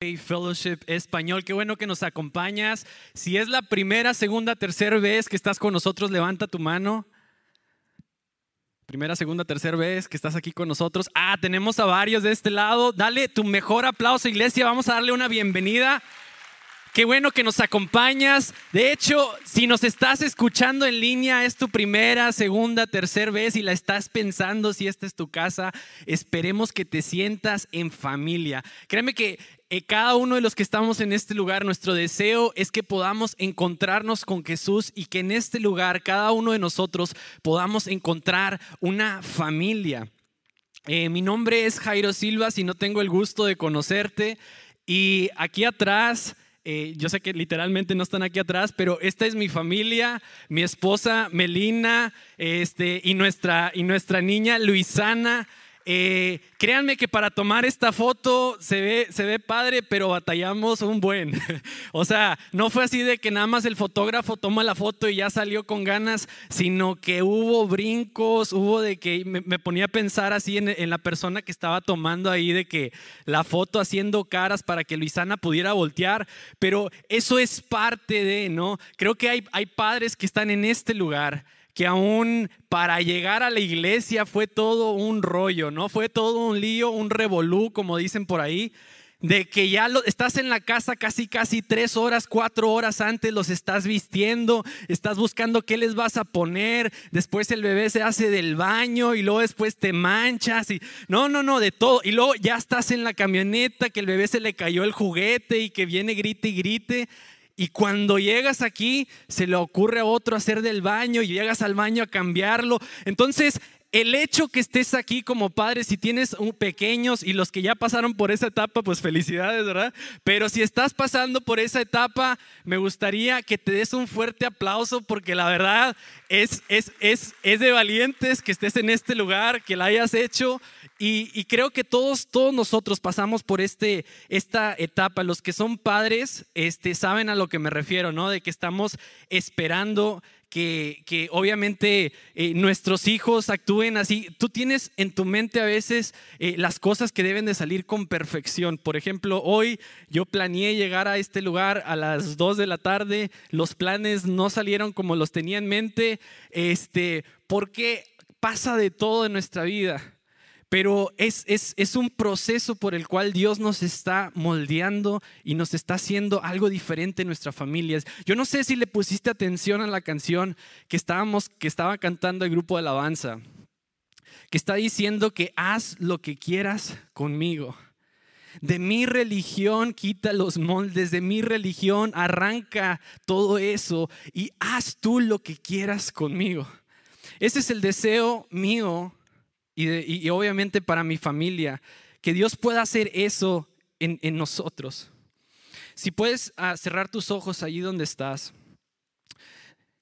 Fellowship Español. Qué bueno que nos acompañas. Si es la primera, segunda, tercera vez que estás con nosotros, levanta tu mano. Primera, segunda, tercera vez que estás aquí con nosotros. Ah, tenemos a varios de este lado. Dale tu mejor aplauso, iglesia. Vamos a darle una bienvenida. Qué bueno que nos acompañas. De hecho, si nos estás escuchando en línea, es tu primera, segunda, tercera vez y la estás pensando si esta es tu casa, esperemos que te sientas en familia. Créeme que cada uno de los que estamos en este lugar, nuestro deseo es que podamos encontrarnos con Jesús y que en este lugar cada uno de nosotros podamos encontrar una familia. Eh, mi nombre es Jairo Silva, si no tengo el gusto de conocerte. Y aquí atrás eh, yo sé que literalmente no están aquí atrás, pero esta es mi familia, mi esposa Melina este, y, nuestra, y nuestra niña Luisana. Eh, créanme que para tomar esta foto se ve, se ve padre, pero batallamos un buen. o sea, no fue así de que nada más el fotógrafo toma la foto y ya salió con ganas, sino que hubo brincos, hubo de que me, ponía a pensar así en, en, la persona que estaba tomando ahí, de que la foto haciendo caras para que Luisana pudiera voltear, pero eso es parte de, ¿no? Creo que hay, hay padres que están en este lugar que aún para llegar a la iglesia fue todo un rollo, ¿no? Fue todo un lío, un revolú, como dicen por ahí, de que ya lo, estás en la casa casi, casi tres horas, cuatro horas antes, los estás vistiendo, estás buscando qué les vas a poner, después el bebé se hace del baño y luego después te manchas y no, no, no, de todo. Y luego ya estás en la camioneta, que el bebé se le cayó el juguete y que viene grite y grite. Y cuando llegas aquí, se le ocurre a otro hacer del baño y llegas al baño a cambiarlo. Entonces, el hecho que estés aquí como padre, si tienes pequeños y los que ya pasaron por esa etapa, pues felicidades, ¿verdad? Pero si estás pasando por esa etapa, me gustaría que te des un fuerte aplauso porque la verdad es, es, es, es de valientes que estés en este lugar, que la hayas hecho. Y, creo que todos, todos nosotros pasamos por este, esta etapa. Los que son padres este, saben a lo que me refiero, ¿no? De que estamos esperando que, que obviamente eh, nuestros hijos actúen así. Tú tienes en tu mente a veces eh, las cosas que deben de salir con perfección. Por ejemplo, hoy yo planeé llegar a este lugar a las 2 de la tarde. Los planes no salieron como los tenía en mente. Este, porque pasa de todo en nuestra vida. Pero es, es, un proceso por el cual Dios nos está moldeando y nos está haciendo algo diferente en nuestras familias. Yo no sé si le pusiste atención a la canción que, estábamos, que estaba cantando el grupo de alabanza, que está diciendo que haz lo que quieras conmigo. De mi religión quita los moldes, de mi religión arranca todo eso y haz tú lo que quieras conmigo. Ese es el deseo mío y, obviamente para mi familia, que Dios pueda hacer eso en, nosotros. Si puedes ah, cerrar tus ojos allí donde estás.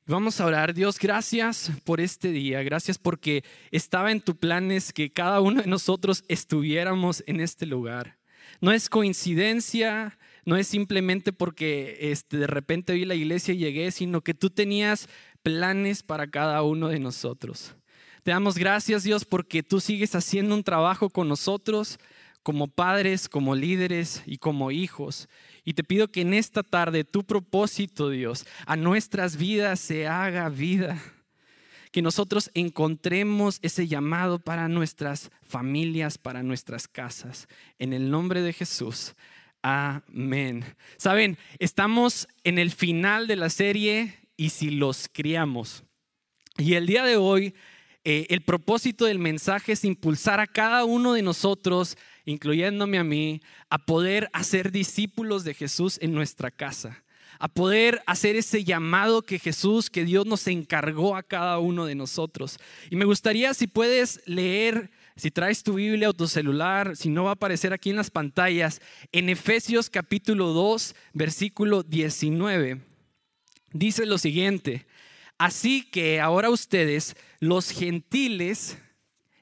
Vamos a orar. Dios, gracias por este día. Gracias porque estaba en tu planes que cada uno de nosotros estuviéramos en este lugar. No es coincidencia, no es simplemente porque este, de repente vi la iglesia y llegué, sino que tú tenías planes para cada uno de nosotros. Te damos gracias, Dios, porque tú sigues haciendo un trabajo con nosotros como padres, como líderes y como hijos. Y te pido que en esta tarde tu propósito, Dios, a nuestras vidas se haga vida. Que nosotros encontremos ese llamado para nuestras familias, para nuestras casas. En el nombre de Jesús. Amén. Saben, estamos en el final de la serie y si los criamos. Y el día de hoy eh, el propósito del mensaje es impulsar a cada uno de nosotros, incluyéndome a mí, a poder hacer discípulos de Jesús en nuestra casa, a poder hacer ese llamado que Jesús, que Dios nos encargó a cada uno de nosotros. Y me gustaría si puedes leer si traes tu Biblia o tu celular, si no va a aparecer aquí en las pantallas, en Efesios capítulo 2, versículo 19, dice lo siguiente, Así que ahora ustedes, los gentiles,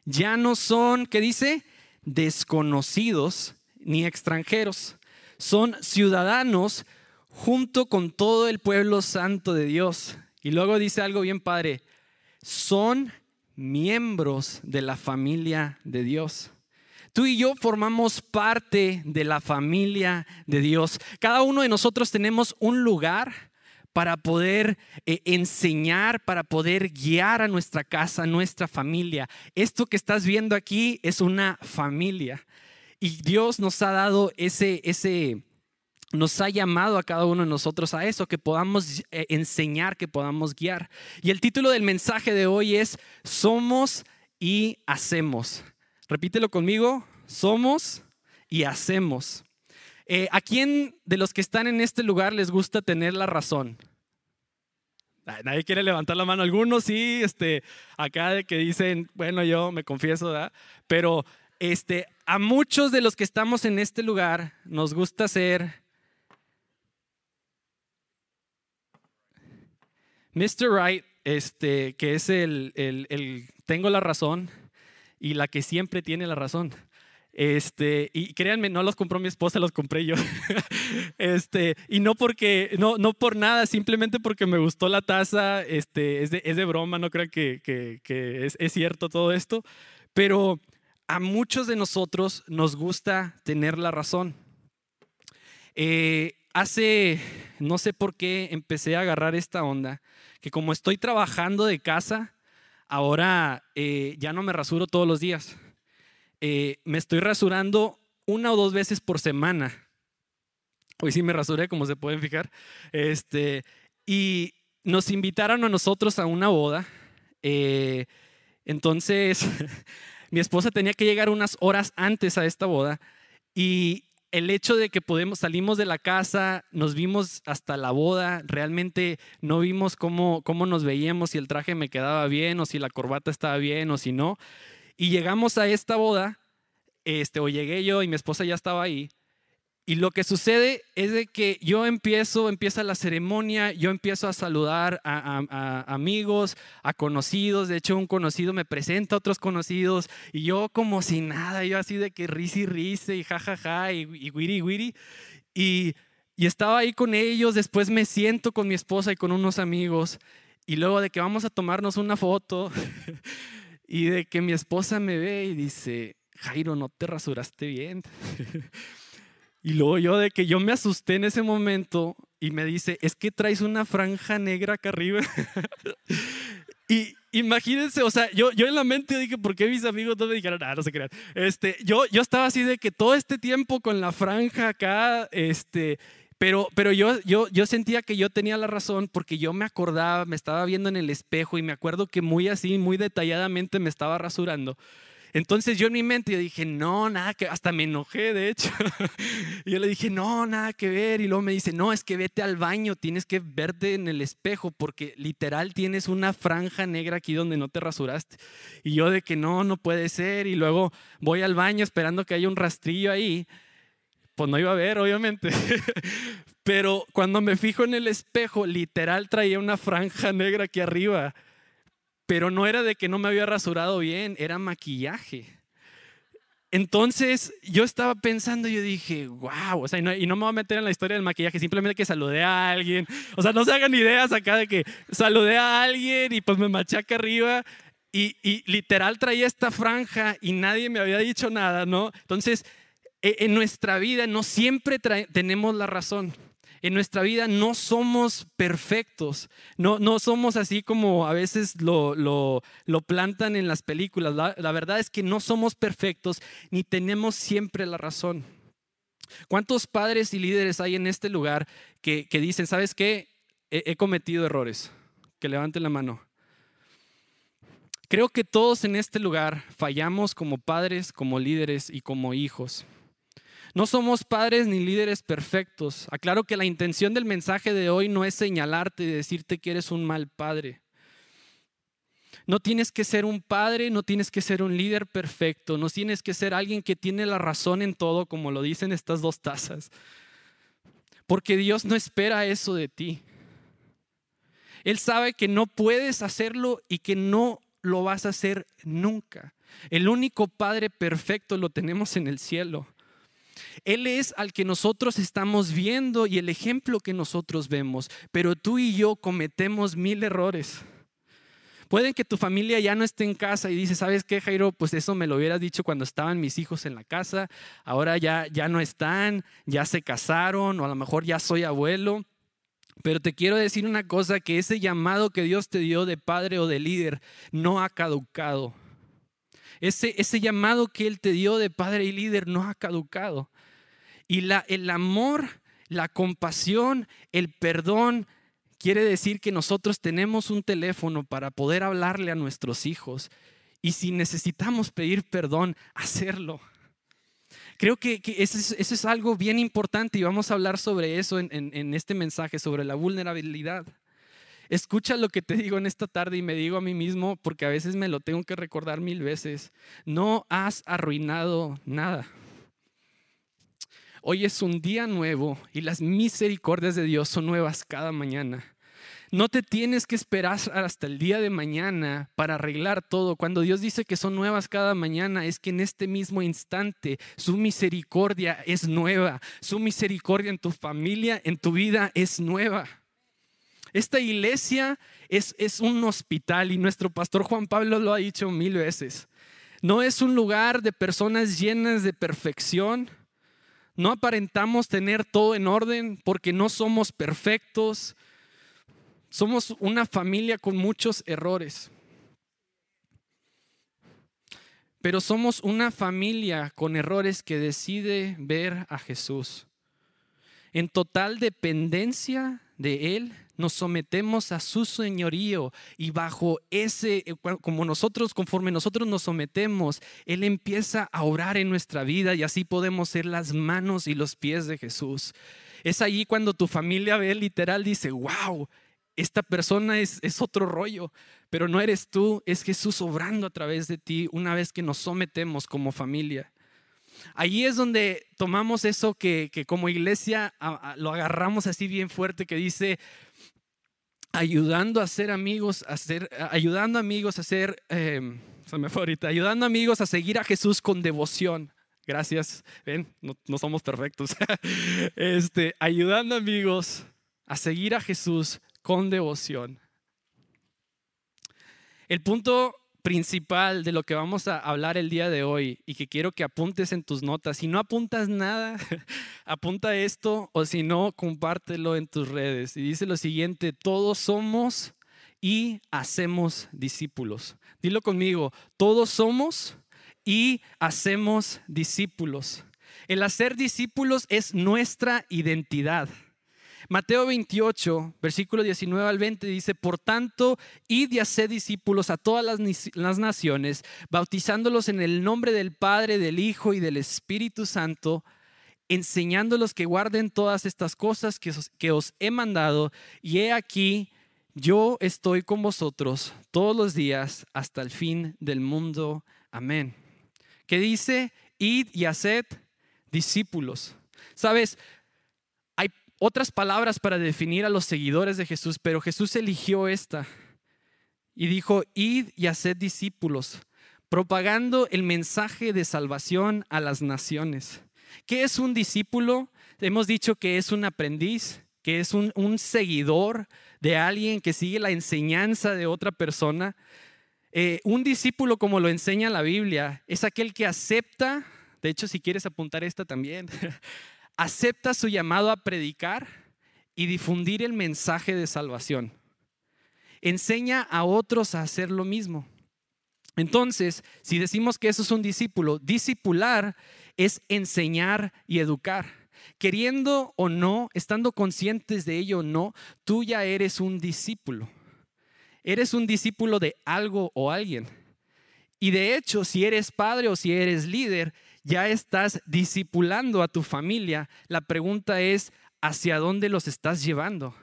ya no son, ¿qué dice? Desconocidos ni extranjeros. Son ciudadanos junto con todo el pueblo santo de Dios. Y luego dice algo bien padre. Son miembros de la familia de Dios. Tú y yo formamos parte de la familia de Dios. Cada uno de nosotros tenemos un lugar para poder eh, enseñar, para poder guiar a nuestra casa, a nuestra familia. Esto que estás viendo aquí es una familia. Y Dios nos ha dado ese, ese, nos ha llamado a cada uno de nosotros a eso, que podamos eh, enseñar, que podamos guiar. Y el título del mensaje de hoy es Somos y hacemos. Repítelo conmigo, somos y hacemos. Eh, ¿A quién de los que están en este lugar les gusta tener la razón? Nadie quiere levantar la mano. Algunos sí, este, acá de que dicen, bueno, yo me confieso, ¿verdad? Pero este, a muchos de los que estamos en este lugar nos gusta ser Mr. Right, este, que es el, el, el tengo la razón y la que siempre tiene la razón. Este, y créanme, no los compró mi esposa, los compré yo. este, y no porque, no, no por nada, simplemente porque me gustó la taza, este, es, de, es de broma, no creo que, que, que es, es, cierto todo esto, pero a muchos de nosotros nos gusta tener la razón. Eh, hace, no sé por qué, empecé a agarrar esta onda, que como estoy trabajando de casa, ahora eh, ya no me rasuro todos los días eh, me estoy rasurando una o dos veces por semana. Hoy sí me rasuré, como se pueden fijar. Este, y nos invitaron a nosotros a una boda. Eh, entonces, mi esposa tenía que llegar unas horas antes a esta boda. Y el hecho de que podemos, salimos de la casa, nos vimos hasta la boda, realmente no vimos cómo, cómo nos veíamos, si el traje me quedaba bien o si la corbata estaba bien o si no. Y llegamos a esta boda, este, o llegué yo y mi esposa ya estaba ahí. Y lo que sucede es de que yo empiezo, empieza la ceremonia, yo empiezo a saludar a, amigos, a conocidos. De hecho, un conocido me presenta a otros conocidos y yo como si nada, yo así de que risi risi y jajaja ja, ja, y, y wiri wiri. Y, y estaba ahí con ellos, después me siento con mi esposa y con unos amigos. Y luego de que vamos a tomarnos una foto, Y de que mi esposa me ve y dice, Jairo, no te rasuraste bien. y luego yo de que yo me asusté en ese momento y me dice, es que traes una franja negra acá arriba. y imagínense, o sea, yo, yo en la mente dije, ¿por qué mis amigos no me dijeron? Ah, no se crean. Este, yo, yo estaba así de que todo este tiempo con la franja acá, este, pero, pero yo, yo, yo sentía que yo tenía la razón porque yo me acordaba, me estaba viendo en el espejo y me acuerdo que muy así, muy detalladamente me estaba rasurando. Entonces yo en mi mente yo dije, no, nada que, hasta me enojé de hecho. yo le dije, no, nada que ver. Y luego me dice, no, es que vete al baño, tienes que verte en el espejo porque literal tienes una franja negra aquí donde no te rasuraste. Y yo de que no, no puede ser. Y luego voy al baño esperando que haya un rastrillo ahí pues no iba a ver, obviamente. Pero cuando me fijo en el espejo, literal traía una franja negra aquí arriba. Pero no era de que no me había rasurado bien, era maquillaje. Entonces yo estaba pensando, yo dije, wow, o sea, y no, y no, me voy a meter en la historia del maquillaje, simplemente que saludé a alguien, o sea, no se hagan ideas acá de que saludé a alguien y pues me maché arriba y, y literal traía esta franja y nadie me había dicho nada, ¿no? Entonces en nuestra vida no siempre tenemos la razón. En nuestra vida no somos perfectos, no, no somos así como a veces lo, lo, plantan en las películas. La, verdad es que no somos perfectos ni tenemos siempre la razón. ¿Cuántos padres y líderes hay en este lugar que, que dicen, sabes qué, he cometido errores? Que levanten la mano. Creo que todos en este lugar fallamos como padres, como líderes y como hijos. No somos padres ni líderes perfectos. Aclaro que la intención del mensaje de hoy no es señalarte y decirte que eres un mal padre. No tienes que ser un padre, no tienes que ser un líder perfecto, no tienes que ser alguien que tiene la razón en todo, como lo dicen estas dos tazas. Porque Dios no espera eso de ti. Él sabe que no puedes hacerlo y que no lo vas a hacer nunca. El único Padre perfecto lo tenemos en el cielo. Él es al que nosotros estamos viendo y el ejemplo que nosotros vemos, pero tú y yo cometemos mil errores. Pueden que tu familia ya no esté en casa y dices, ¿sabes qué, Jairo? Pues eso me lo hubieras dicho cuando estaban mis hijos en la casa. Ahora ya, ya no están, ya se casaron o a lo mejor ya soy abuelo. Pero te quiero decir una cosa, que ese llamado que Dios te dio de padre o de líder no ha caducado. Ese, ese llamado que Él te dio de padre y líder no ha caducado. Y la, el amor, la compasión, el perdón, quiere decir que nosotros tenemos un teléfono para poder hablarle a nuestros hijos. Y si necesitamos pedir perdón, hacerlo. Creo que, eso, es, algo bien importante y vamos a hablar sobre eso en, este mensaje, sobre la vulnerabilidad. Escucha lo que te digo en esta tarde y me digo a mí mismo, porque a veces me lo tengo que recordar mil veces. No has arruinado nada. Hoy es un día nuevo y las misericordias de Dios son nuevas cada mañana. No te tienes que esperar hasta el día de mañana para arreglar todo. Cuando Dios dice que son nuevas cada mañana, es que en este mismo instante su misericordia es nueva. Su misericordia en tu familia, en tu vida es nueva. Esta iglesia es, es un hospital y nuestro pastor Juan Pablo lo ha dicho mil veces. No es un lugar de personas llenas de perfección. No aparentamos tener todo en orden porque no somos perfectos. Somos una familia con muchos errores. Pero somos una familia con errores que decide ver a Jesús. En total dependencia de Él, nos sometemos a su señorío y bajo ese, eh, como nosotros, conforme nosotros nos sometemos, Él empieza a orar en nuestra vida y así podemos ser las manos y los pies de Jesús. Es allí cuando tu familia ve literal, dice, wow, esta persona es, es, otro rollo, pero no eres tú, es Jesús obrando a través de ti una vez que nos sometemos como familia. Allí es donde tomamos eso que, que como iglesia lo agarramos así bien fuerte, que dice, ayudando a ser amigos, a ser, ayudando amigos a ser, eh, se me fue ahorita, ayudando amigos a seguir a Jesús con devoción. Gracias, ven, no, no somos perfectos. este, ayudando amigos a seguir a Jesús con devoción. El punto principal de lo que vamos a hablar el día de hoy y que quiero que apuntes en tus notas. Si no apuntas nada, apunta esto o si no, compártelo en tus redes. Y dice lo siguiente, todos somos y hacemos discípulos. Dilo conmigo, todos somos y hacemos discípulos. El hacer discípulos es nuestra identidad. Mateo 28, versículo 19 al 20 dice, por tanto, id y haced discípulos a todas las, naciones, bautizándolos en el nombre del Padre, del Hijo y del Espíritu Santo, enseñándolos que guarden todas estas cosas que que os he mandado, y he aquí, yo estoy con vosotros todos los días hasta el fin del mundo. Amén. Que dice, id y haced discípulos. Sabes, otras palabras para definir a los seguidores de Jesús, pero Jesús eligió esta y dijo, id y haced discípulos, propagando el mensaje de salvación a las naciones. ¿Qué es un discípulo? Hemos dicho que es un aprendiz, que es un, seguidor de alguien que sigue la enseñanza de otra persona. Eh, un discípulo, como lo enseña la Biblia, es aquel que acepta, de hecho si quieres apuntar esta también, acepta su llamado a predicar y difundir el mensaje de salvación. Enseña a otros a hacer lo mismo. Entonces, si decimos que eso es un discípulo, discipular es enseñar y educar. Queriendo o no, estando conscientes de ello o no, tú ya eres un discípulo. Eres un discípulo de algo o alguien. Y de hecho, si eres padre o si eres líder, ya estás discipulando a tu familia. La pregunta es, ¿hacia dónde los estás llevando?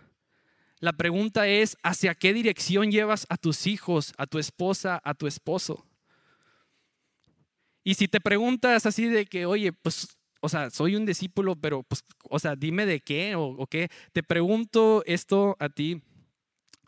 La pregunta es, ¿hacia qué dirección llevas a tus hijos, a tu esposa, a tu esposo? Y si te preguntas así de que, oye, pues, o sea, soy un discípulo, pero, pues, o sea, dime de qué o, qué, te pregunto esto a ti.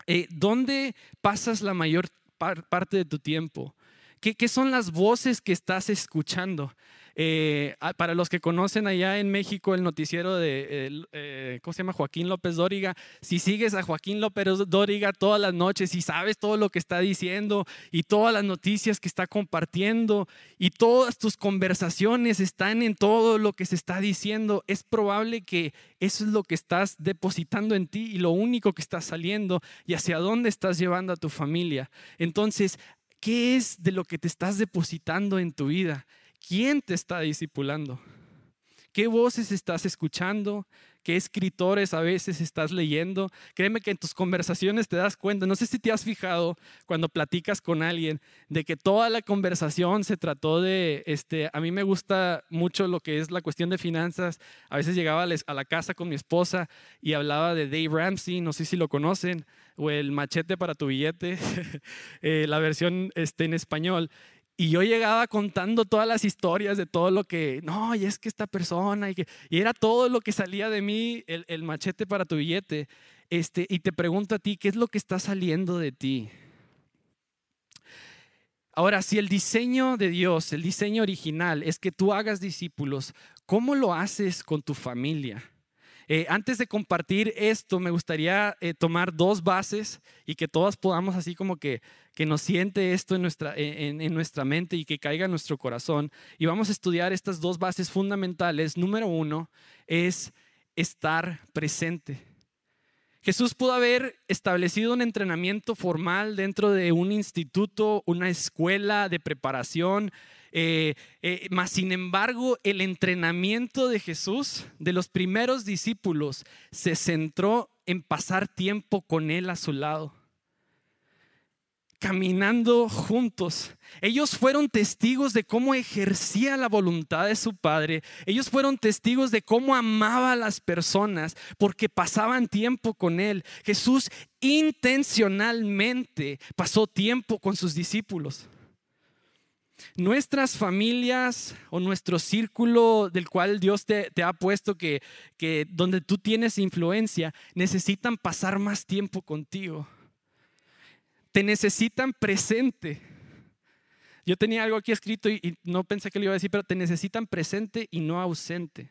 Eh, ¿Dónde pasas la mayor parte de tu tiempo? ¿Qué, ¿Qué son las voces que estás escuchando? Eh, ah, para los que conocen allá en México el noticiero de, eh, ¿cómo se llama? Joaquín López Dóriga. Si sigues a Joaquín López Dóriga todas las noches y sabes todo lo que está diciendo y todas las noticias que está compartiendo y todas tus conversaciones están en todo lo que se está diciendo, es probable que eso es lo que estás depositando en ti y lo único que está saliendo y hacia dónde estás llevando a tu familia. Entonces, ¿qué es de lo que te estás depositando en tu vida? ¿Quién te está discipulando? ¿Qué voces estás escuchando? ¿Qué escritores a veces estás leyendo? Créeme que en tus conversaciones te das cuenta. No sé si te has fijado cuando platicas con alguien de que toda la conversación se trató de, este, a mí me gusta mucho lo que es la cuestión de finanzas. A veces llegaba a la casa con mi esposa y hablaba de Dave Ramsey, no sé si lo conocen, o el machete para tu billete, eh, la versión este, en español. Y yo llegaba contando todas las historias de todo lo que, no, y es que esta persona, y, que, y era todo lo que salía de mí, el, el, machete para tu billete. Este, y te pregunto a ti, ¿qué es lo que está saliendo de ti? Ahora, si el diseño de Dios, el diseño original es que tú hagas discípulos, ¿cómo lo haces con tu familia? Eh, antes de compartir esto, me gustaría eh, tomar dos bases y que todas podamos así como que, que nos siente esto en nuestra, en, en nuestra mente y que caiga en nuestro corazón. Y vamos a estudiar estas dos bases fundamentales. Número uno es estar presente. Jesús pudo haber establecido un entrenamiento formal dentro de un instituto, una escuela de preparación, eh, eh, más sin embargo, el entrenamiento de Jesús, de los primeros discípulos, se centró en pasar tiempo con Él a su lado caminando juntos. Ellos fueron testigos de cómo ejercía la voluntad de su Padre. Ellos fueron testigos de cómo amaba a las personas porque pasaban tiempo con Él. Jesús intencionalmente pasó tiempo con sus discípulos. Nuestras familias o nuestro círculo del cual Dios te, ha puesto que, donde tú tienes influencia necesitan pasar más tiempo contigo. Te necesitan presente. Yo tenía algo aquí escrito y, y no pensé que lo iba a decir, pero te necesitan presente y no ausente.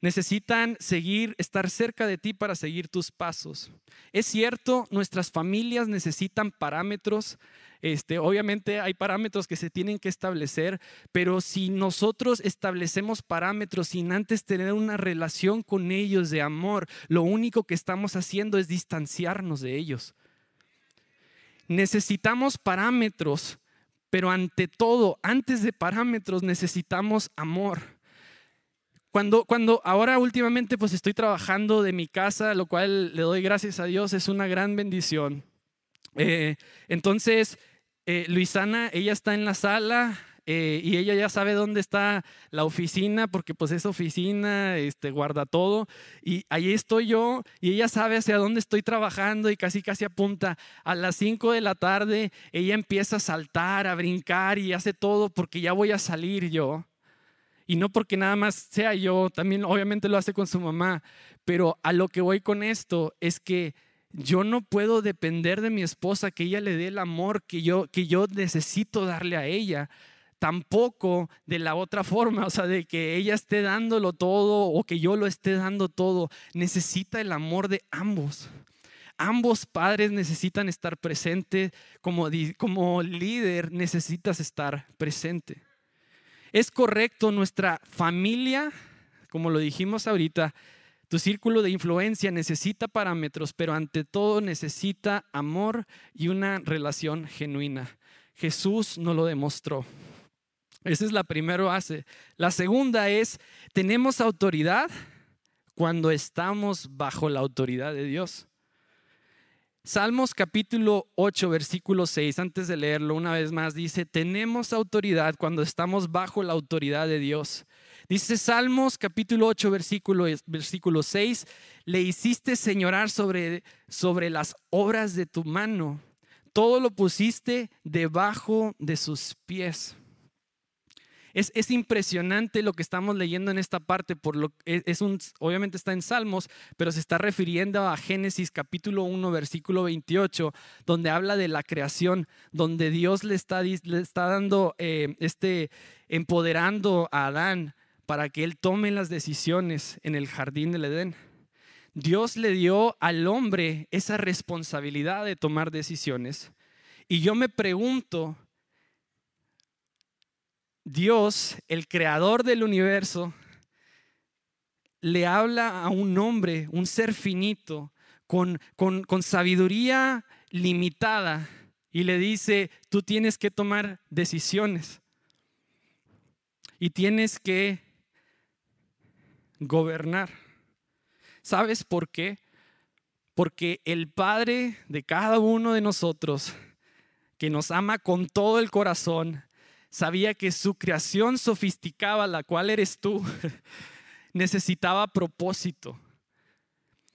Necesitan seguir, estar cerca de ti para seguir tus pasos. Es cierto, nuestras familias necesitan parámetros, este, obviamente hay parámetros que se tienen que establecer, pero si nosotros establecemos parámetros sin antes tener una relación con ellos de amor, lo único que estamos haciendo es distanciarnos de ellos. Necesitamos parámetros, pero ante todo, antes de parámetros necesitamos amor. Cuando, cuando ahora últimamente pues estoy trabajando de mi casa, lo cual le doy gracias a Dios, es una gran bendición. Eh, entonces, eh, Luisana, ella está en la sala eh, y ella ya sabe dónde está la oficina, porque pues esa oficina este, guarda todo. Y ahí estoy yo y ella sabe hacia dónde estoy trabajando y casi casi apunta. A las 5 de la tarde ella empieza a saltar, a brincar y hace todo porque ya voy a salir yo. Y no porque nada más sea yo, también obviamente lo hace con su mamá, pero a lo que voy con esto es que yo no puedo depender de mi esposa, que ella le dé el amor que yo, que yo necesito darle a ella. Tampoco de la otra forma, o sea, de que ella esté dándolo todo o que yo lo esté dando todo. Necesita el amor de ambos. Ambos padres necesitan estar presentes. Como, como líder necesitas estar presente. Es correcto, nuestra familia, como lo dijimos ahorita, tu círculo de influencia necesita parámetros, pero ante todo necesita amor y una relación genuina. Jesús nos lo demostró. Esa es la primera base. La segunda es, tenemos autoridad cuando estamos bajo la autoridad de Dios. Salmos capítulo 8, versículo 6, antes de leerlo una vez más, dice, tenemos autoridad cuando estamos bajo la autoridad de Dios. Dice Salmos capítulo 8, versículo, versículo 6, le hiciste señorar sobre, sobre las obras de tu mano, todo lo pusiste debajo de sus pies. Es, impresionante lo que estamos leyendo en esta parte, por lo, es, un, obviamente está en Salmos, pero se está refiriendo a Génesis capítulo 1, versículo 28, donde habla de la creación, donde Dios le está, le está dando, eh, este, empoderando a Adán para que él tome las decisiones en el jardín del Edén. Dios le dio al hombre esa responsabilidad de tomar decisiones. Y yo me pregunto, Dios, el creador del universo, le habla a un hombre, un ser finito, con, con, sabiduría limitada, y le dice, tú tienes que tomar decisiones y tienes que gobernar. ¿Sabes por qué? Porque el Padre de cada uno de nosotros, que nos ama con todo el corazón, sabía que su creación sofisticada, la cual eres tú, necesitaba propósito.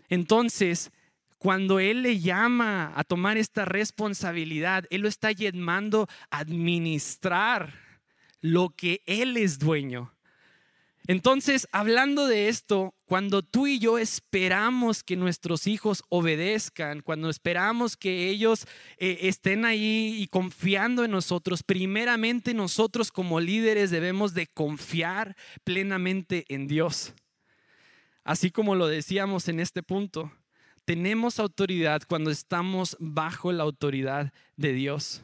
Entonces, cuando Él le llama a tomar esta responsabilidad, Él lo está llamando a administrar lo que Él es dueño. Entonces, hablando de esto, cuando tú y yo esperamos que nuestros hijos obedezcan, cuando esperamos que ellos eh, estén ahí y confiando en nosotros, primeramente nosotros como líderes debemos de confiar plenamente en Dios. Así como lo decíamos en este punto, tenemos autoridad cuando estamos bajo la autoridad de Dios.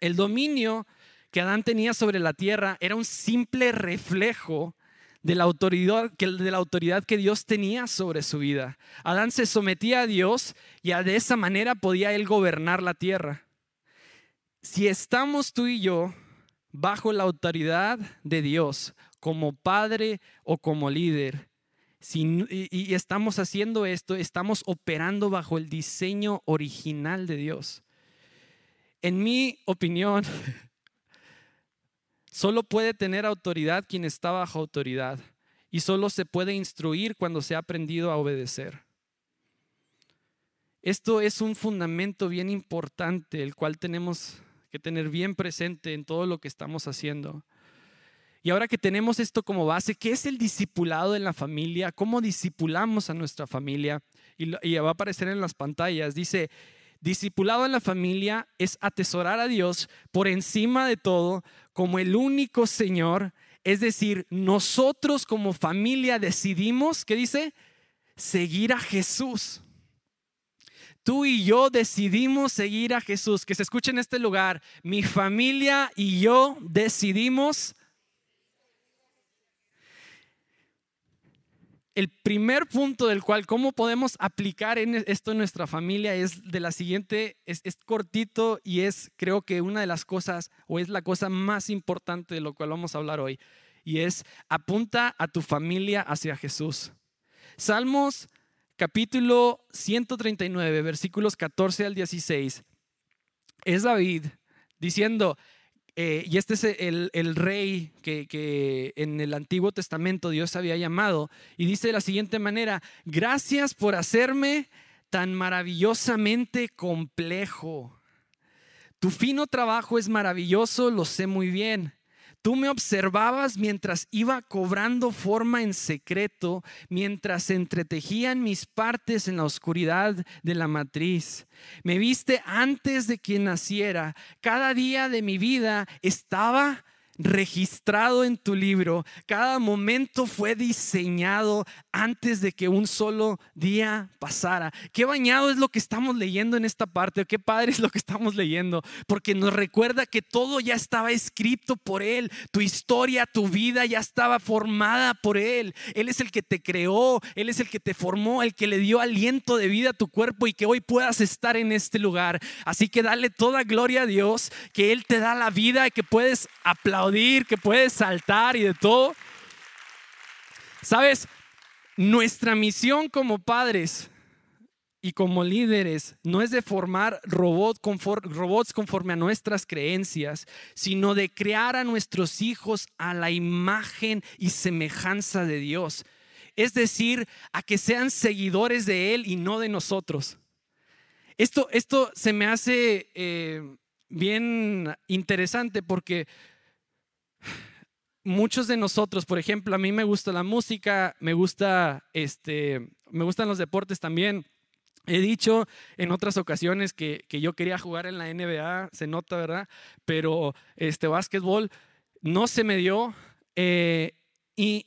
El dominio que Adán tenía sobre la tierra era un simple reflejo de la autoridad de la autoridad que Dios tenía sobre su vida. Adán se sometía a Dios y de esa manera podía él gobernar la tierra. Si estamos tú y yo bajo la autoridad de Dios como padre o como líder, y estamos haciendo esto, estamos operando bajo el diseño original de Dios. En mi opinión, Solo puede tener autoridad quien está bajo autoridad y solo se puede instruir cuando se ha aprendido a obedecer. Esto es un fundamento bien importante, el cual tenemos que tener bien presente en todo lo que estamos haciendo. Y ahora que tenemos esto como base, ¿qué es el discipulado en la familia? ¿Cómo discipulamos a nuestra familia? Y, y va a aparecer en las pantallas. Dice, Discipulado en la familia es atesorar a Dios por encima de todo como el único Señor. Es decir, nosotros como familia decidimos, ¿qué dice? Seguir a Jesús. Tú y yo decidimos seguir a Jesús. Que se escuche en este lugar. Mi familia y yo decidimos el primer punto del cual, cómo podemos aplicar en esto en nuestra familia es de la siguiente, es, es, cortito y es creo que una de las cosas o es la cosa más importante de lo cual vamos a hablar hoy y es apunta a tu familia hacia Jesús. Salmos capítulo 139 versículos 14 al 16 es David diciendo, eh, y este es el, rey que, en el Antiguo Testamento Dios había llamado. Y dice de la siguiente manera, gracias por hacerme tan maravillosamente complejo. Tu fino trabajo es maravilloso, lo sé muy bien. Tú me observabas mientras iba cobrando forma en secreto, mientras entretejían mis partes en la oscuridad de la matriz. Me viste antes de que naciera. Cada día de mi vida estaba registrado en tu libro. Cada momento fue diseñado antes de que un solo día pasara. Qué bañado es lo que estamos leyendo en esta parte, qué padre es lo que estamos leyendo, porque nos recuerda que todo ya estaba escrito por Él, tu historia, tu vida ya estaba formada por Él. Él es el que te creó, Él es el que te formó, el que le dio aliento de vida a tu cuerpo y que hoy puedas estar en este lugar. Así que dale toda gloria a Dios, que Él te da la vida que puedes aplaudir, que puedes saltar y de todo. ¿Sabes? Nuestra misión como padres y como líderes no es de formar robots conforme a nuestras creencias, sino de crear a nuestros hijos a la imagen y semejanza de Dios. Es decir, a que sean seguidores de Él y no de nosotros. Esto, esto se me hace eh, bien interesante porque muchos de nosotros, por ejemplo, a mí me gusta la música, me gusta este, me gustan los deportes también. He dicho en otras ocasiones que, yo quería jugar en la NBA, se nota, ¿verdad? Pero este básquetbol no se me dio. Eh, y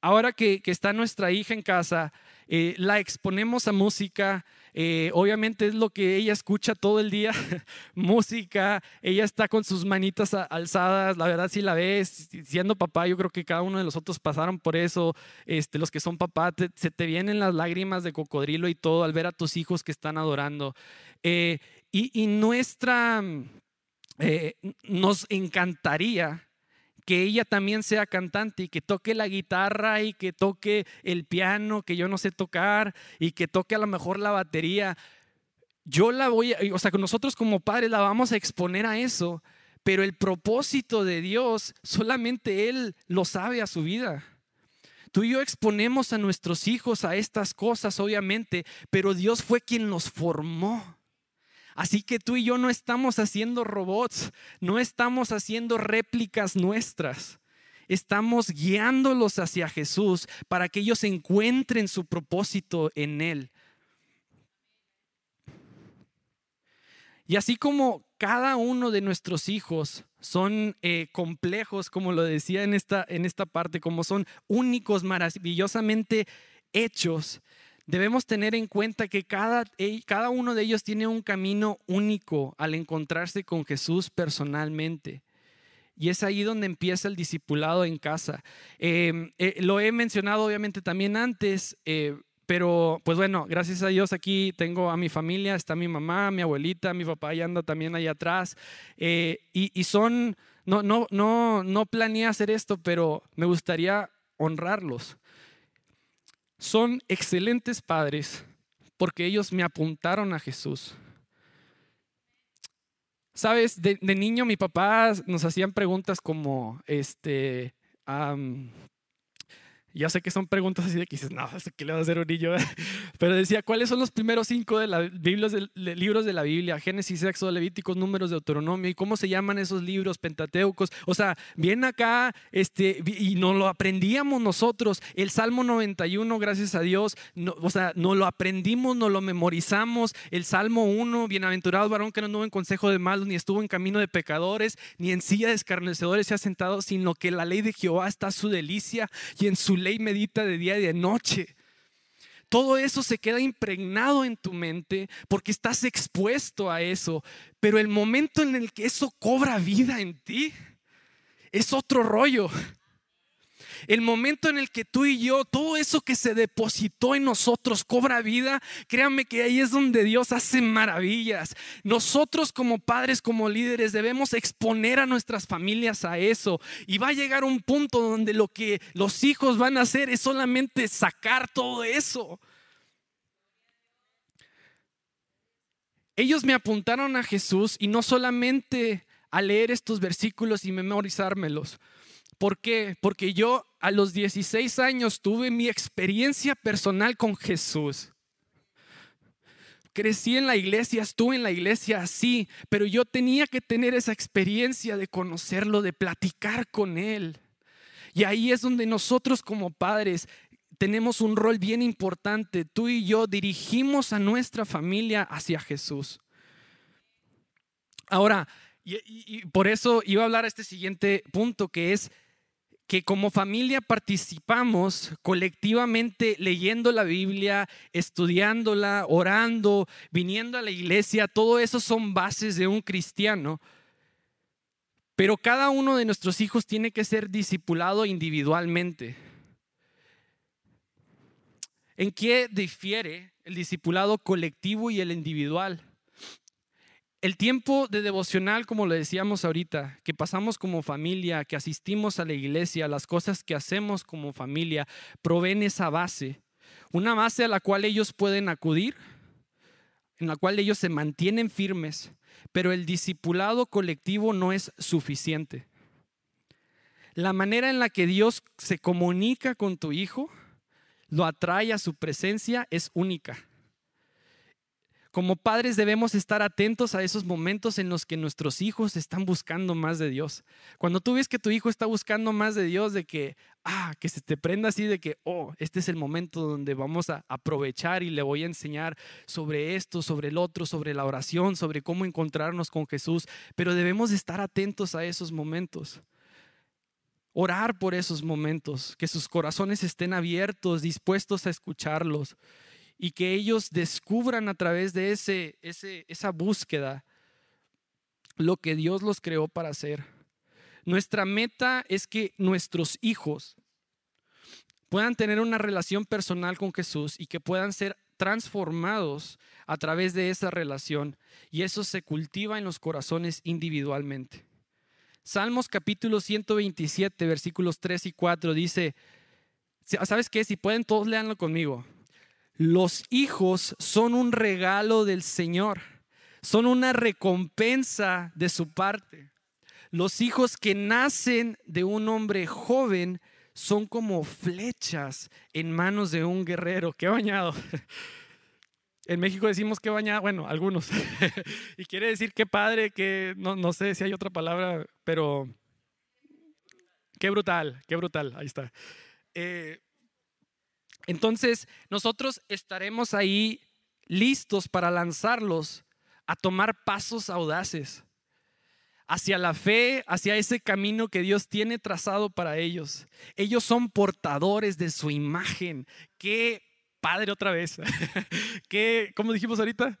ahora que, que, está nuestra hija en casa, eh, la exponemos a música, eh, obviamente es lo que ella escucha todo el día, música, ella está con sus manitas alzadas, la verdad si la ves, siendo papá, yo creo que cada uno de los otros pasaron por eso, este, los que son papá, se te vienen las lágrimas de cocodrilo y todo al ver a tus hijos que están adorando. Eh, y, nuestra, eh, nos encantaría que ella también sea cantante y que toque la guitarra y que toque el piano que yo no sé tocar y que toque a lo mejor la batería. Yo la voy a, o sea, nosotros como padres la vamos a exponer a eso, pero el propósito de Dios solamente Él lo sabe a su vida. Tú y yo exponemos a nuestros hijos a estas cosas, obviamente, pero Dios fue quien los formó. Así que tú y yo no estamos haciendo robots, no estamos haciendo réplicas nuestras. Estamos guiándolos hacia Jesús para que ellos encuentren su propósito en Él. Y así como cada uno de nuestros hijos son eh, complejos, como lo decía en esta, en esta parte, como son únicos, maravillosamente hechos, debemos tener en cuenta que cada, cada uno de ellos tiene un camino único al encontrarse con Jesús personalmente. Y es ahí donde empieza el discipulado en casa. Em, eh, lo he mencionado obviamente también antes, eh, pero pues bueno, gracias a Dios aquí tengo a mi familia, está mi mamá, mi abuelita, mi papá ya anda también ahí atrás. Eh, y, y, son, no, no, no, no planeé hacer esto, pero me gustaría honrarlos son excelentes padres porque ellos me apuntaron a Jesús. Sabes, de, niño mi papá nos hacían preguntas como, este, ya sé que son preguntas así de que dices, no, ¿qué le va a hacer un? Pero decía, ¿cuáles son los primeros cinco de los libros de la Biblia? Génesis, Éxodo, Levíticos, Números, de Deuteronomio. ¿Y cómo se llaman esos libros pentateucos? O sea, bien acá, este, y nos lo aprendíamos nosotros. El Salmo 91, gracias a Dios, o sea, nos lo aprendimos, nos lo memorizamos. El Salmo 1, bienaventurado varón que no anduvo en consejo de malos, ni estuvo en camino de pecadores, ni en silla de escarnecedores se ha sentado, sino que la ley de Jehová está su delicia y en su ley medita de día y de noche. Todo eso se queda impregnado en tu mente porque estás expuesto a eso. Pero el momento en el que eso cobra vida en ti es otro rollo. El momento en el que tú y yo, todo eso que se depositó en nosotros cobra vida, créanme que ahí es donde Dios hace maravillas. Nosotros como padres, como líderes, debemos exponer a nuestras familias a eso. Y va a llegar un punto donde lo que los hijos van a hacer es solamente sacar todo eso. Ellos me apuntaron a Jesús y no solamente a leer estos versículos y memorizármelos. ¿Por qué? Porque yo a los 16 años tuve mi experiencia personal con Jesús. Crecí en la iglesia, estuve en la iglesia así, pero yo tenía que tener esa experiencia de conocerlo, de platicar con Él. Y ahí es donde nosotros como padres tenemos un rol bien importante. Tú y yo dirigimos a nuestra familia hacia Jesús. Ahora, y, por eso iba a hablar a este siguiente punto, que es que como familia participamos colectivamente leyendo la Biblia, estudiándola, orando, viniendo a la iglesia, todo eso son bases de un cristiano. Pero cada uno de nuestros hijos tiene que ser discipulado individualmente. ¿En qué difiere el discipulado colectivo y el individual? El tiempo de devocional, como lo decíamos ahorita, que pasamos como familia, que asistimos a la iglesia, las cosas que hacemos como familia, proveen esa base. Una base a la cual ellos pueden acudir, en la cual ellos se mantienen firmes, pero el discipulado colectivo no es suficiente. La manera en la que Dios se comunica con tu hijo, lo atrae a su presencia, es única. Como padres debemos estar atentos a esos momentos en los que nuestros hijos están buscando más de Dios. Cuando tú ves que tu hijo está buscando más de Dios, de que, ah, que se te prenda así de que, oh, este es el momento donde vamos a aprovechar y le voy a enseñar sobre esto, sobre el otro, sobre la oración, sobre cómo encontrarnos con Jesús. Pero debemos estar atentos a esos momentos. Orar por esos momentos, que sus corazones estén abiertos, dispuestos a escucharlos y que ellos descubran a través de ese, esa búsqueda lo que Dios los creó para hacer. Nuestra meta es que nuestros hijos puedan tener una relación personal con Jesús y que puedan ser transformados a través de esa relación. Y eso se cultiva en los corazones individualmente. Salmos capítulo 127, versículos 3 y 4 dice, ¿sabes qué? Si pueden, todos leanlo conmigo. Los hijos son un regalo del Señor, son una recompensa de su parte. Los hijos que nacen de un hombre joven son como flechas en manos de un guerrero. Qué bañado. En México decimos que bañado, bueno, algunos. y quiere decir qué padre, que no, no sé si hay otra palabra, pero qué brutal, qué brutal. Ahí está. Eh, entonces, nosotros estaremos ahí listos para lanzarlos a tomar pasos audaces hacia la fe, hacia ese camino que Dios tiene trazado para ellos. Ellos son portadores de su imagen. Qué padre otra vez. qué, ¿cómo dijimos ahorita?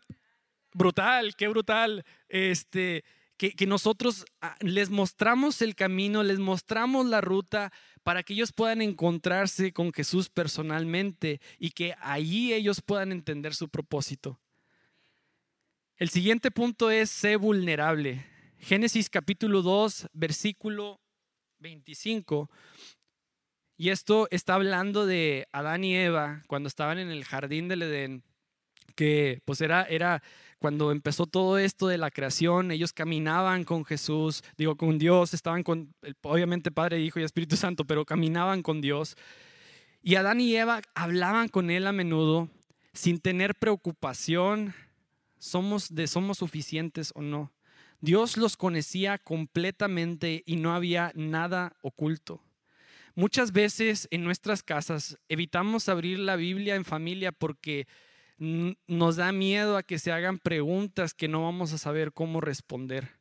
Brutal, qué brutal. Este, que, nosotros ah, les mostramos el camino, les mostramos la ruta, para que ellos puedan encontrarse con Jesús personalmente y que allí ellos puedan entender su propósito. El siguiente punto es ser vulnerable. Génesis capítulo 2, versículo 25. Y esto está hablando de Adán y Eva cuando estaban en el jardín del Edén, que pues era, era cuando empezó todo esto de la creación, ellos caminaban con Jesús, digo, con Dios, estaban con, obviamente Padre, Hijo y Espíritu Santo, pero caminaban con Dios. Y Adán y Eva hablaban con Él a menudo sin tener preocupación, somos de somos suficientes o no. Dios los conocía completamente y no había nada oculto. Muchas veces en nuestras casas evitamos abrir la Biblia en familia porque nos da miedo a que se hagan preguntas que no vamos a saber cómo responder.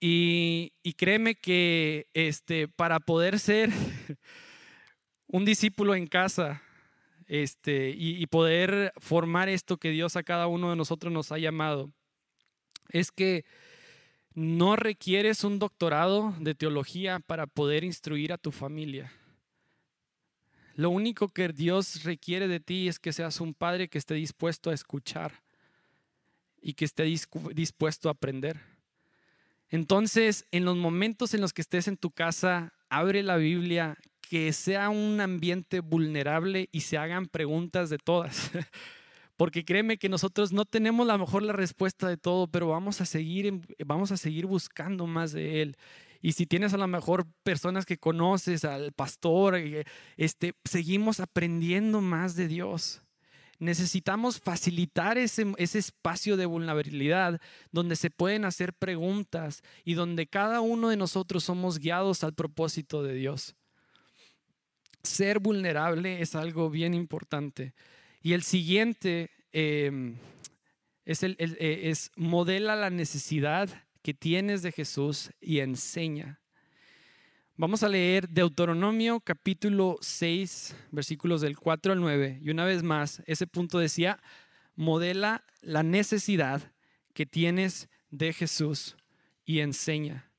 Y, créeme que este, para poder ser un discípulo en casa este, y, y poder formar esto que Dios a cada uno de nosotros nos ha llamado, es que no requieres un doctorado de teología para poder instruir a tu familia. Lo único que Dios requiere de ti es que seas un padre que esté dispuesto a escuchar y que esté dispuesto a aprender. Entonces, en los momentos en los que estés en tu casa, abre la Biblia, que sea un ambiente vulnerable y se hagan preguntas de todas. Porque créeme que nosotros no tenemos la mejor la respuesta de todo, pero vamos a seguir, vamos a seguir buscando más de Él. Y si tienes a lo mejor personas que conoces, al pastor, eh, este, seguimos aprendiendo más de Dios. Necesitamos facilitar ese, ese espacio de vulnerabilidad donde se pueden hacer preguntas y donde cada uno de nosotros somos guiados al propósito de Dios. Ser vulnerable es algo bien importante. Y el siguiente em, es, el, eh, es modela la necesidad que tienes de Jesús y enseña. Vamos a leer Deuteronomio capítulo 6, versículos del 4 al 9. Y una vez más, ese punto decía, modela la necesidad que tienes de Jesús y enseña.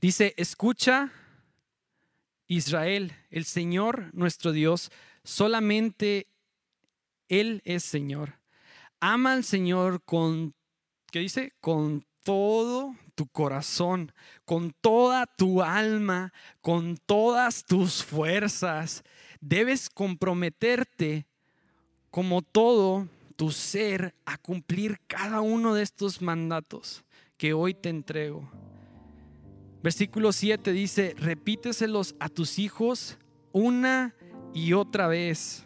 Dice, escucha Israel, el Señor nuestro Dios, solamente Él es Señor. Ama al Señor con ¿Qué dice? Con todo tu corazón, con toda tu alma, con todas tus fuerzas. Debes comprometerte como todo tu ser a cumplir cada uno de estos mandatos que hoy te entrego. Versículo 7 dice, repíteselos a tus hijos una y otra vez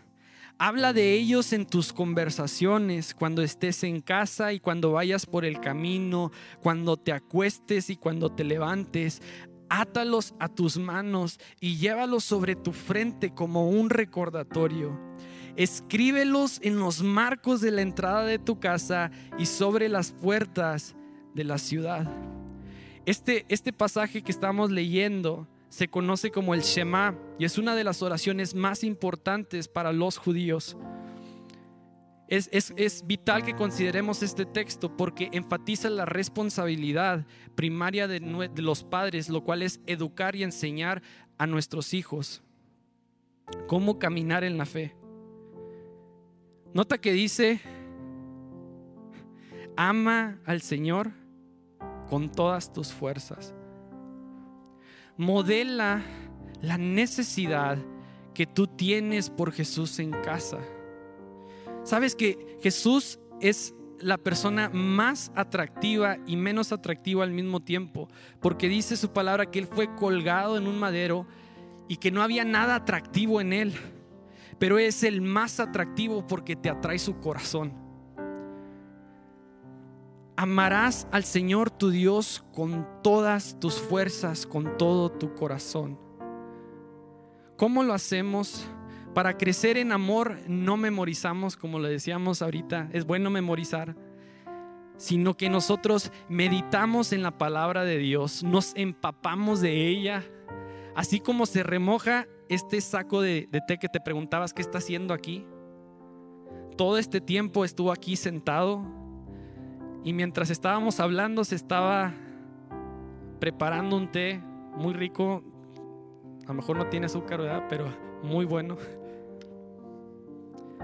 Habla de ellos en tus conversaciones, cuando estés en casa y cuando vayas por el camino, cuando te acuestes y cuando te levantes. Átalos a tus manos y llévalos sobre tu frente como un recordatorio. Escríbelos en los marcos de la entrada de tu casa y sobre las puertas de la ciudad. Este, este pasaje que estamos leyendo se conoce como el Shema y es una de las oraciones más importantes para los judíos. Es, es, vital que consideremos este texto porque enfatiza la responsabilidad primaria de, de los padres, lo cual es educar y enseñar a nuestros hijos cómo caminar en la fe. Nota que dice, ama al Señor con todas tus fuerzas modela la necesidad que tú tienes por Jesús en casa. Sabes que Jesús es la persona más atractiva y menos atractiva al mismo tiempo, porque dice su palabra que Él fue colgado en un madero y que no había nada atractivo en Él, pero es el más atractivo porque te atrae su corazón. Amarás al Señor tu Dios con todas tus fuerzas, con todo tu corazón. ¿Cómo lo hacemos? Para crecer en amor no memorizamos, como lo decíamos ahorita, es bueno memorizar, sino que nosotros meditamos en la palabra de Dios, nos empapamos de ella, así como se remoja este saco de, de té que te preguntabas qué está haciendo aquí. Todo este tiempo estuvo aquí sentado y mientras estábamos hablando, se estaba preparando un té muy rico. A lo mejor no tiene azúcar, ¿verdad? Pero muy bueno.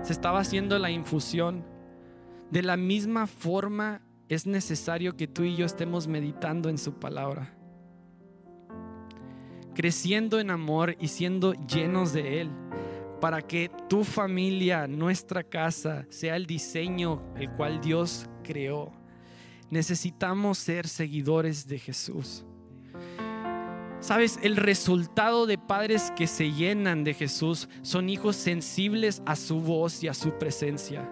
Se estaba haciendo la infusión. De la misma forma es necesario que tú y yo estemos meditando en su palabra. Creciendo en amor y siendo llenos de Él. Para que tu familia, nuestra casa, sea el diseño el cual Dios creó necesitamos ser seguidores de Jesús. Sabes, el resultado de padres que se llenan de Jesús son hijos sensibles a su voz y a su presencia.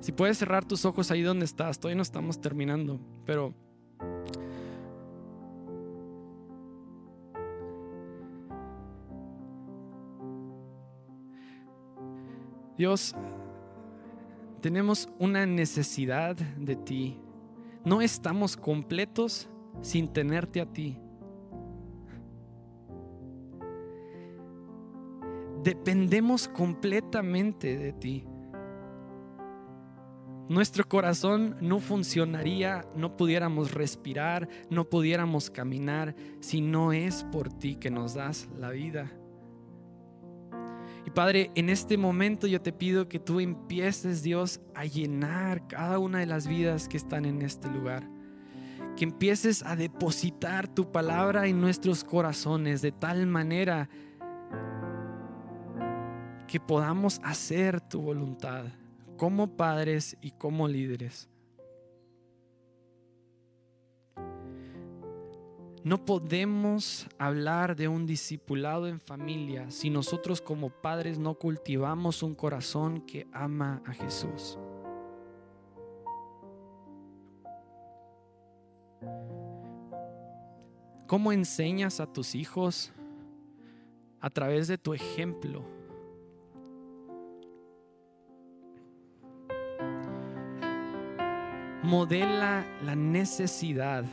Si puedes cerrar tus ojos ahí donde estás, todavía no estamos terminando, pero Dios, tenemos una necesidad de ti. No estamos completos sin tenerte a ti. Dependemos completamente de ti. Nuestro corazón no funcionaría, no pudiéramos respirar, no pudiéramos caminar si no es por ti que nos das la vida. Padre, en este momento yo te pido que tú empieces, Dios, a llenar cada una de las vidas que están en este lugar. Que empieces a depositar tu palabra en nuestros corazones de tal manera que podamos hacer tu voluntad como padres y como líderes. No podemos hablar de un discipulado en familia si nosotros como padres no cultivamos un corazón que ama a Jesús. ¿Cómo enseñas a tus hijos? A través de tu ejemplo. Modela la necesidad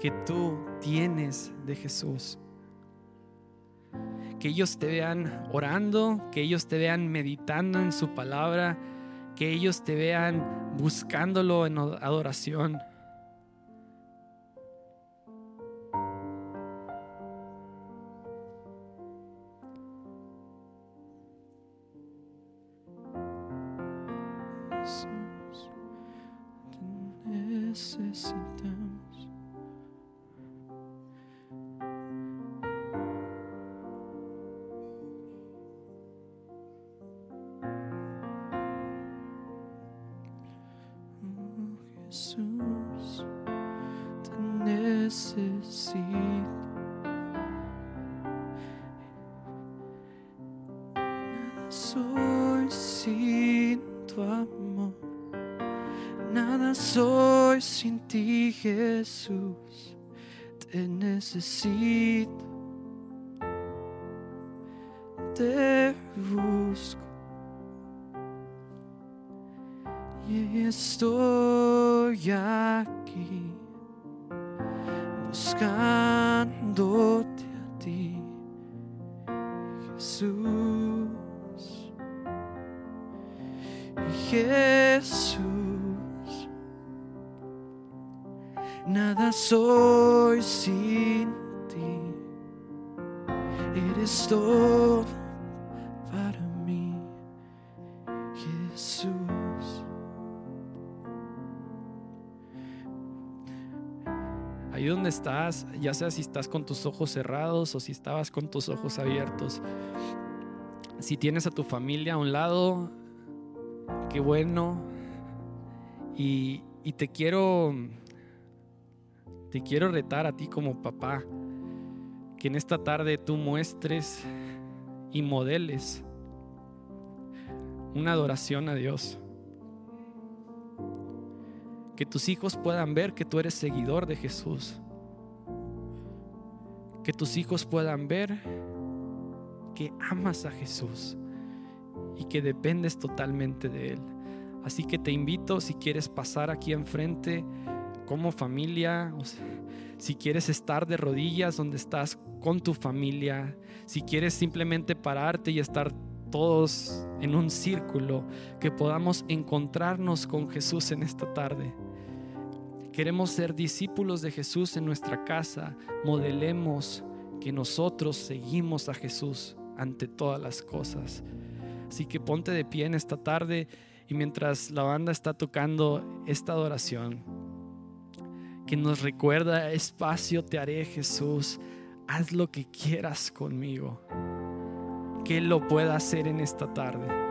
que tú tienes de Jesús. Que ellos te vean orando, que ellos te vean meditando en su palabra, que ellos te vean buscándolo en adoración. Estoy aquí buscándote a ti, Jesús. Jesús, nada soy sin ti, eres todo donde estás, ya sea si estás con tus ojos cerrados o si estabas con tus ojos abiertos, si tienes a tu familia a un lado, qué bueno. Y, y te quiero, te quiero retar a ti como papá, que en esta tarde tú muestres y modeles una adoración a Dios. Que tus hijos puedan ver que tú eres seguidor de Jesús. Que tus hijos puedan ver que amas a Jesús y que dependes totalmente de Él. Así que te invito, si quieres pasar aquí enfrente como familia, si quieres estar de rodillas donde estás con tu familia, si quieres simplemente pararte y estar todos en un círculo, que podamos encontrarnos con Jesús en esta tarde. Queremos ser discípulos de Jesús en nuestra casa, modelemos que nosotros seguimos a Jesús ante todas las cosas. Así que ponte de pie en esta tarde y mientras la banda está tocando esta adoración, que nos recuerda, espacio te haré Jesús, haz lo que quieras conmigo, que Él lo pueda hacer en esta tarde.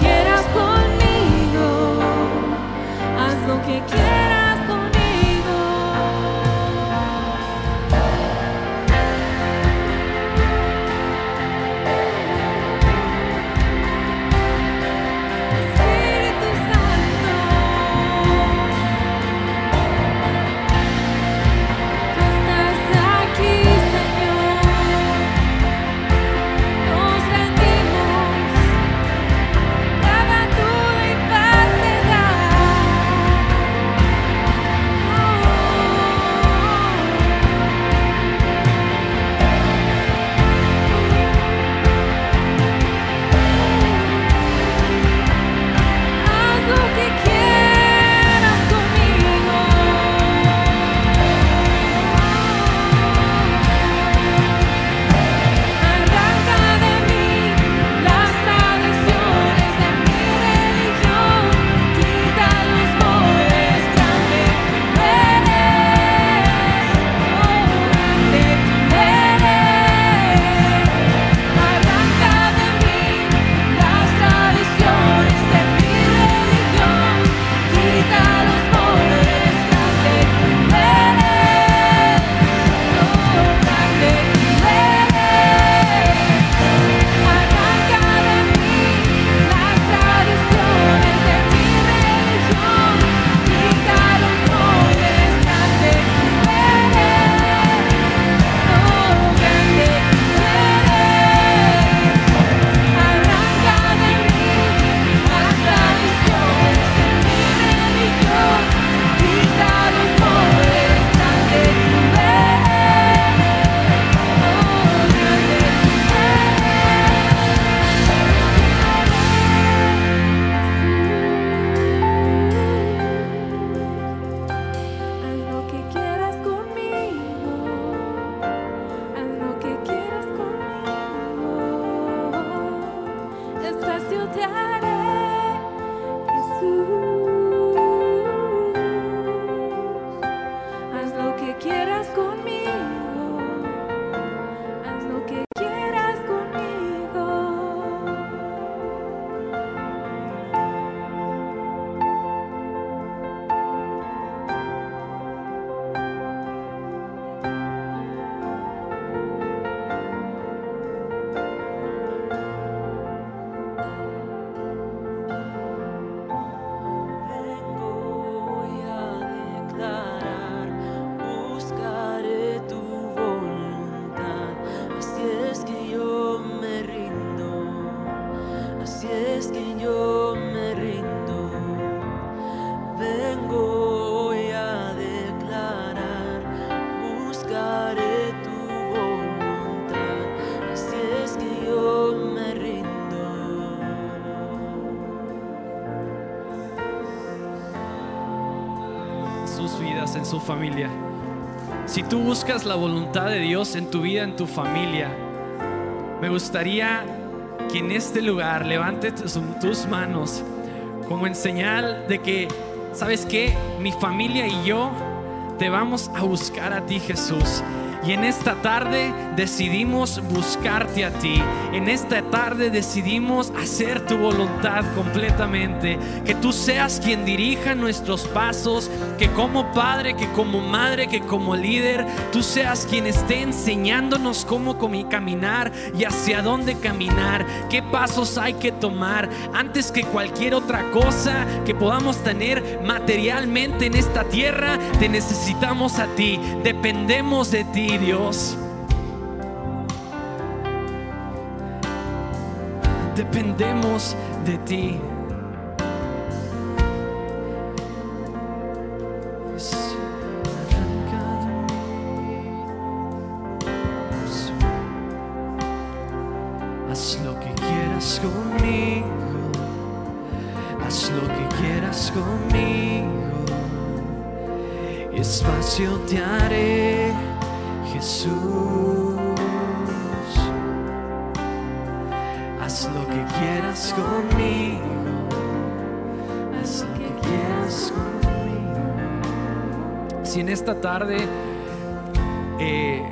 Quieras conmigo. Haz lo que quieras familia. Si tú buscas la voluntad de Dios en tu vida, en tu familia, me gustaría que en este lugar levantes tus, manos como en señal de que, ¿sabes qué? Mi familia y yo te vamos a buscar a ti, Jesús. Y en esta tarde decidimos buscarte a ti. En esta tarde decidimos hacer tu voluntad completamente. Que tú seas quien dirija nuestros pasos. Que como padre, que como madre, que como líder, tú seas quien esté enseñándonos cómo caminar y hacia dónde caminar. Qué pasos hay que tomar antes que cualquier otra cosa que podamos tener materialmente en esta tierra. Te necesitamos a ti. Dependemos de ti, Dios. Dependemos de ti. Tarde, eh,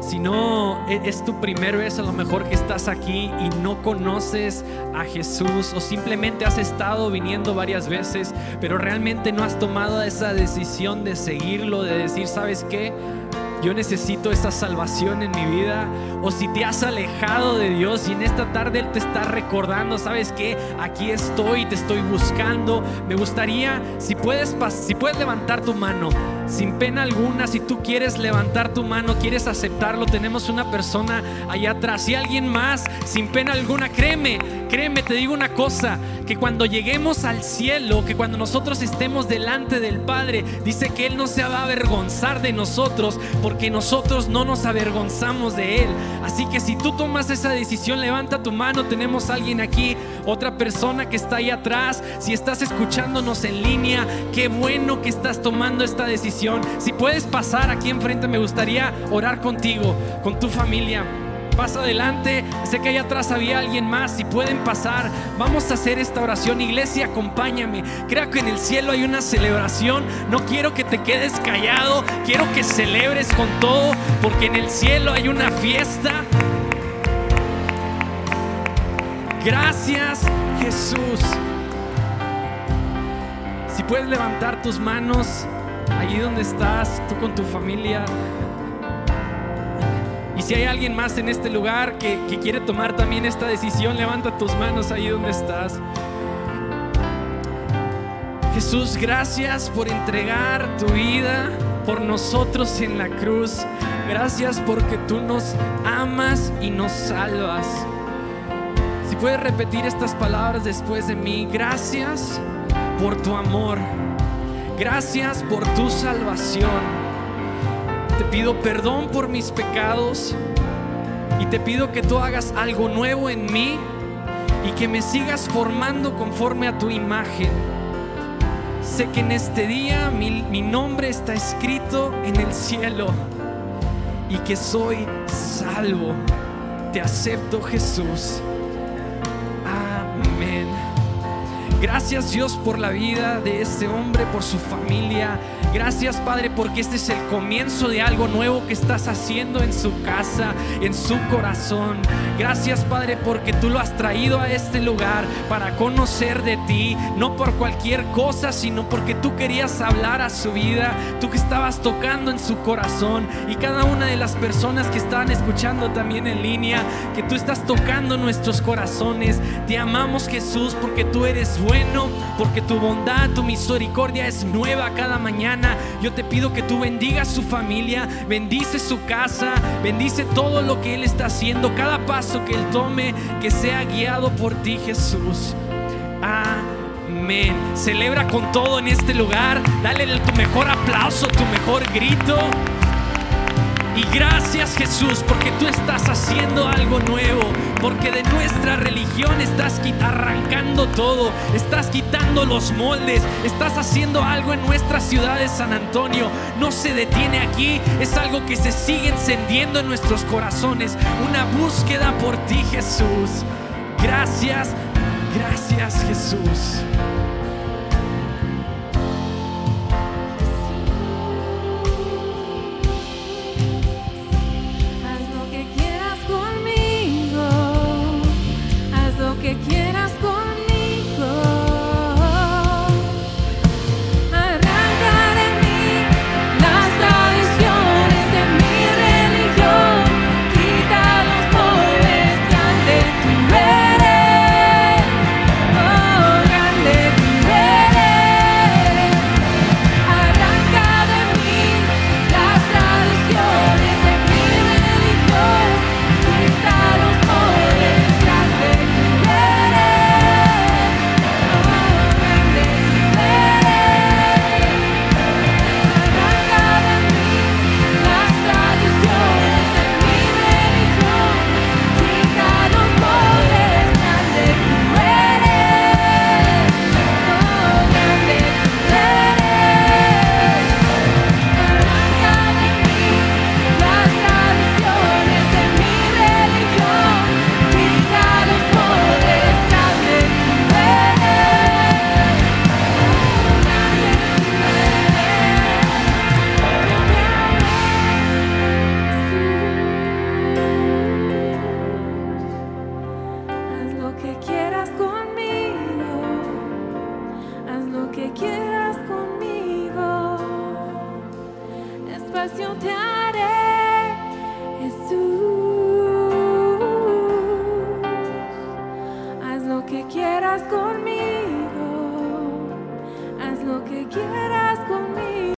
si no e- es tu primer vez a lo mejor que estás aquí y no conoces a Jesús o simplemente has estado viniendo varias veces, pero realmente no has tomado esa decisión de seguirlo, de decir, ¿sabes qué? Yo necesito esa salvación en mi vida. O si te has alejado de Dios y en esta tarde Él te está recordando, ¿sabes qué? Aquí estoy, te estoy buscando. Me gustaría, si puedes, si puedes levantar tu mano, sin pena alguna, si tú quieres levantar tu mano, quieres aceptarlo, tenemos una persona allá atrás. Si alguien más, sin pena alguna, créeme, créeme, te digo una cosa, que cuando lleguemos al cielo, que cuando nosotros estemos delante del Padre, dice que Él no se va a avergonzar de nosotros, porque nosotros no nos avergonzamos de Él. Así que si tú tomas esa decisión, levanta tu mano, tenemos a alguien aquí, otra persona que está ahí atrás, si estás escuchándonos en línea, qué bueno que estás tomando esta decisión. Si puedes pasar aquí enfrente, me gustaría orar contigo, con tu familia. Pasa adelante, sé que allá atrás había alguien más, si pueden pasar, vamos a hacer esta oración. Iglesia, acompáñame. Creo que en el cielo hay una celebración. No quiero que te quedes callado, quiero que celebres con todo, porque en el cielo hay una fiesta. Gracias, Jesús. Si puedes levantar tus manos allí donde estás, tú con tu familia. Si hay alguien más en este lugar que, que quiere tomar también esta decisión, levanta tus manos ahí donde estás. Jesús, gracias por entregar tu vida por nosotros en la cruz. Gracias porque tú nos amas y nos salvas. Si puedes repetir estas palabras después de mí, gracias por tu amor. Gracias por tu salvación. Te pido perdón por mis pecados y te pido que tú hagas algo nuevo en mí y que me sigas formando conforme a tu imagen. Sé que en este día mi, nombre está escrito en el cielo y que soy salvo. Te acepto Jesús. Amén. Gracias Dios por la vida de este hombre, por su familia. Gracias Padre porque este es el comienzo de algo nuevo que estás haciendo en su casa, en su corazón. Gracias Padre porque tú lo has traído a este lugar para conocer de ti, no por cualquier cosa, sino porque tú querías hablar a su vida, tú que estabas tocando en su corazón y cada una de las personas que estaban escuchando también en línea, que tú estás tocando nuestros corazones. Te amamos Jesús porque tú eres bueno, porque tu bondad, tu misericordia es nueva cada mañana. Yo te pido que tú bendigas su familia, bendice su casa, bendice todo lo que Él está haciendo, cada paso que Él tome, que sea guiado por ti Jesús. Amén. Celebra con todo en este lugar, dale tu mejor aplauso, tu mejor grito. Y gracias Jesús porque tú estás haciendo algo nuevo, porque de nuestra religión estás arrancando todo, estás quitando los moldes, estás haciendo algo en nuestra ciudad de San Antonio. No se detiene aquí, es algo que se sigue encendiendo en nuestros corazones, una búsqueda por ti Jesús. Gracias, gracias Jesús.